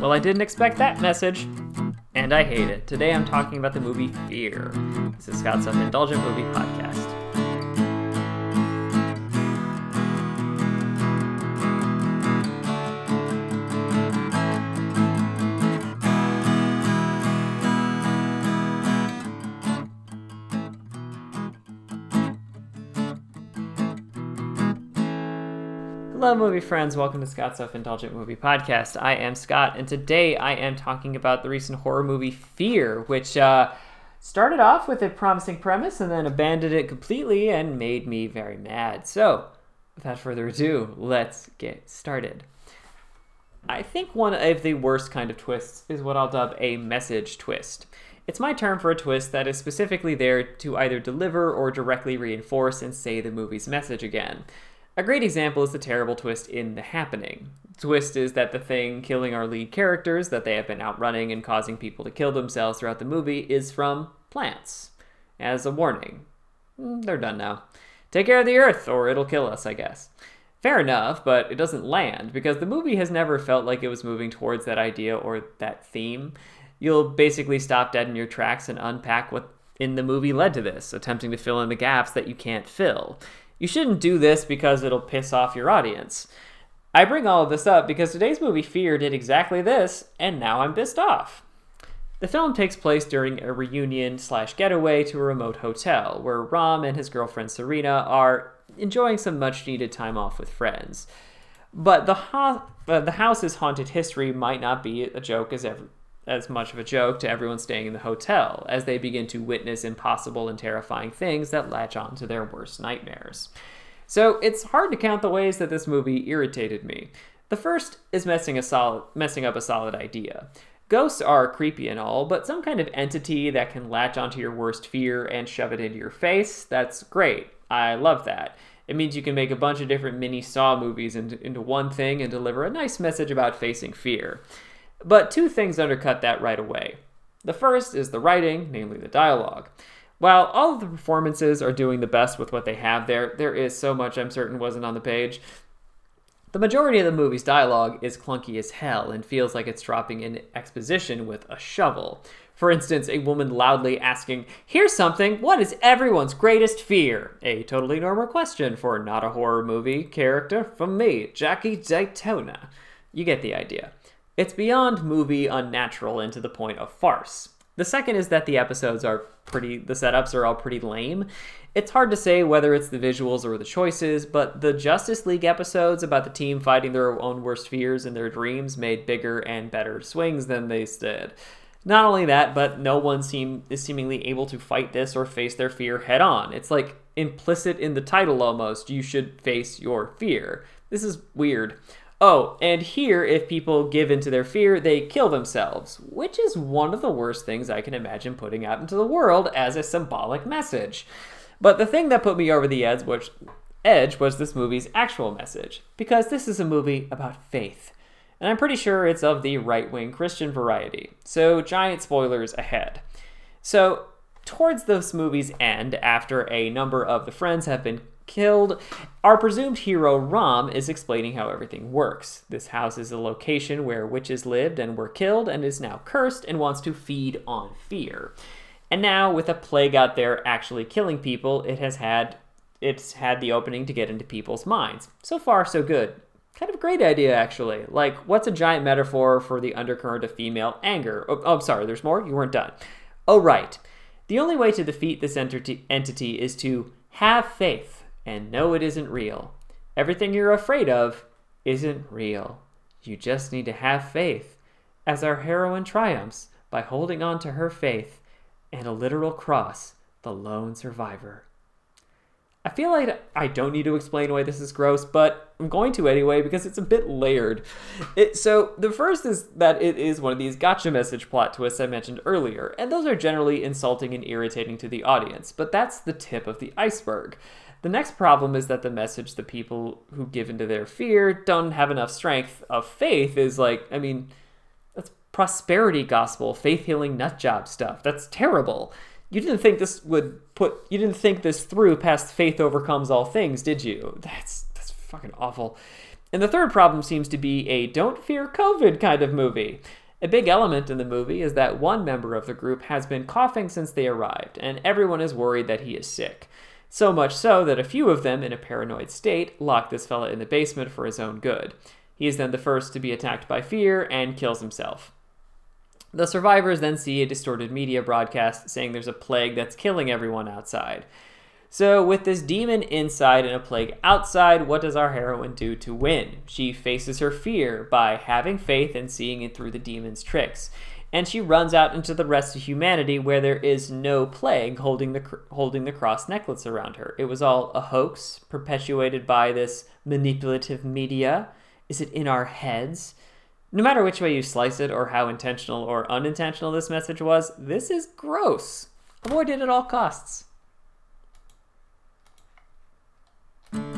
Well, I didn't expect that message, and I hate it. Today I'm talking about the movie Fear. This is Scott's Indulgent Movie Podcast. Hello, movie friends. Welcome to Scott's Self Indulgent Movie Podcast. I am Scott, and today I am talking about the recent horror movie Fear, which uh, started off with a promising premise and then abandoned it completely and made me very mad. So, without further ado, let's get started. I think one of the worst kind of twists is what I'll dub a message twist. It's my term for a twist that is specifically there to either deliver or directly reinforce and say the movie's message again. A great example is the terrible twist in The Happening. Twist is that the thing killing our lead characters, that they have been outrunning and causing people to kill themselves throughout the movie, is from plants. As a warning. Mm, They're done now. Take care of the earth, or it'll kill us, I guess. Fair enough, but it doesn't land because the movie has never felt like it was moving towards that idea or that theme. You'll basically stop dead in your tracks and unpack what in the movie led to this, attempting to fill in the gaps that you can't fill. You shouldn't do this because it'll piss off your audience. I bring all of this up because today's movie Fear did exactly this, and now I'm pissed off. The film takes place during a reunion slash getaway to a remote hotel where Ram and his girlfriend Serena are enjoying some much needed time off with friends. But the, ho- uh, the house's haunted history might not be a joke as ever. As much of a joke to everyone staying in the hotel as they begin to witness impossible and terrifying things that latch on to their worst nightmares. So it's hard to count the ways that this movie irritated me. The first is messing a solid, messing up a solid idea. Ghosts are creepy and all, but some kind of entity that can latch onto your worst fear and shove it into your face, that's great. I love that. It means you can make a bunch of different mini Saw movies into, into one thing and deliver a nice message about facing fear. But two things undercut that right away. The first is the writing, namely the dialogue. While all of the performances are doing the best with what they have there, there is so much I'm certain wasn't on the page. The majority of the movie's dialogue is clunky as hell and feels like it's dropping in exposition with a shovel. For instance, a woman loudly asking, Here's something, what is everyone's greatest fear? A totally normal question for not a horror movie character from me, Jackie Daytona. You get the idea. It's beyond movie unnatural and to the point of farce. The second is that the episodes are pretty, the setups are all pretty lame. It's hard to say whether it's the visuals or the choices, but the Justice League episodes about the team fighting their own worst fears in their dreams made bigger and better swings than they did. Not only that, but no one seem is seemingly able to fight this or face their fear head on. It's like implicit in the title almost. You should face your fear. This is weird. Oh, and here, if people give into their fear, they kill themselves, which is one of the worst things I can imagine putting out into the world as a symbolic message. But the thing that put me over the edge was, edge was this movie's actual message, because this is a movie about faith. And I'm pretty sure it's of the right wing Christian variety, so giant spoilers ahead. So, towards this movie's end, after a number of the friends have been killed, our presumed hero Ram is explaining how everything works. This house is a location where witches lived and were killed and is now cursed and wants to feed on fear. And now with a plague out there actually killing people, it has had it's had the opening to get into people's minds. So far so good. Kind of a great idea actually. Like what's a giant metaphor for the undercurrent of female anger? Oh, oh sorry, there's more. You weren't done. Oh right. The only way to defeat this entity is to have faith and know it isn't real. Everything you're afraid of isn't real. You just need to have faith. As our heroine triumphs by holding on to her faith and a literal cross, the lone survivor. I feel like I don't need to explain why this is gross, but I'm going to anyway because it's a bit layered. It, so, the first is that it is one of these gotcha message plot twists I mentioned earlier, and those are generally insulting and irritating to the audience, but that's the tip of the iceberg. The next problem is that the message the people who give into their fear don't have enough strength of faith is like, I mean, that's prosperity gospel, faith healing nut job stuff. That's terrible. You didn't think this would put you didn't think this through past faith overcomes all things, did you? That's that's fucking awful. And the third problem seems to be a don't fear COVID kind of movie. A big element in the movie is that one member of the group has been coughing since they arrived, and everyone is worried that he is sick. So much so that a few of them, in a paranoid state, lock this fella in the basement for his own good. He is then the first to be attacked by fear and kills himself. The survivors then see a distorted media broadcast saying there's a plague that's killing everyone outside. So, with this demon inside and a plague outside, what does our heroine do to win? She faces her fear by having faith and seeing it through the demon's tricks. And she runs out into the rest of humanity where there is no plague holding the, holding the cross necklace around her. It was all a hoax perpetuated by this manipulative media. Is it in our heads? No matter which way you slice it or how intentional or unintentional this message was, this is gross. Avoid it at all costs.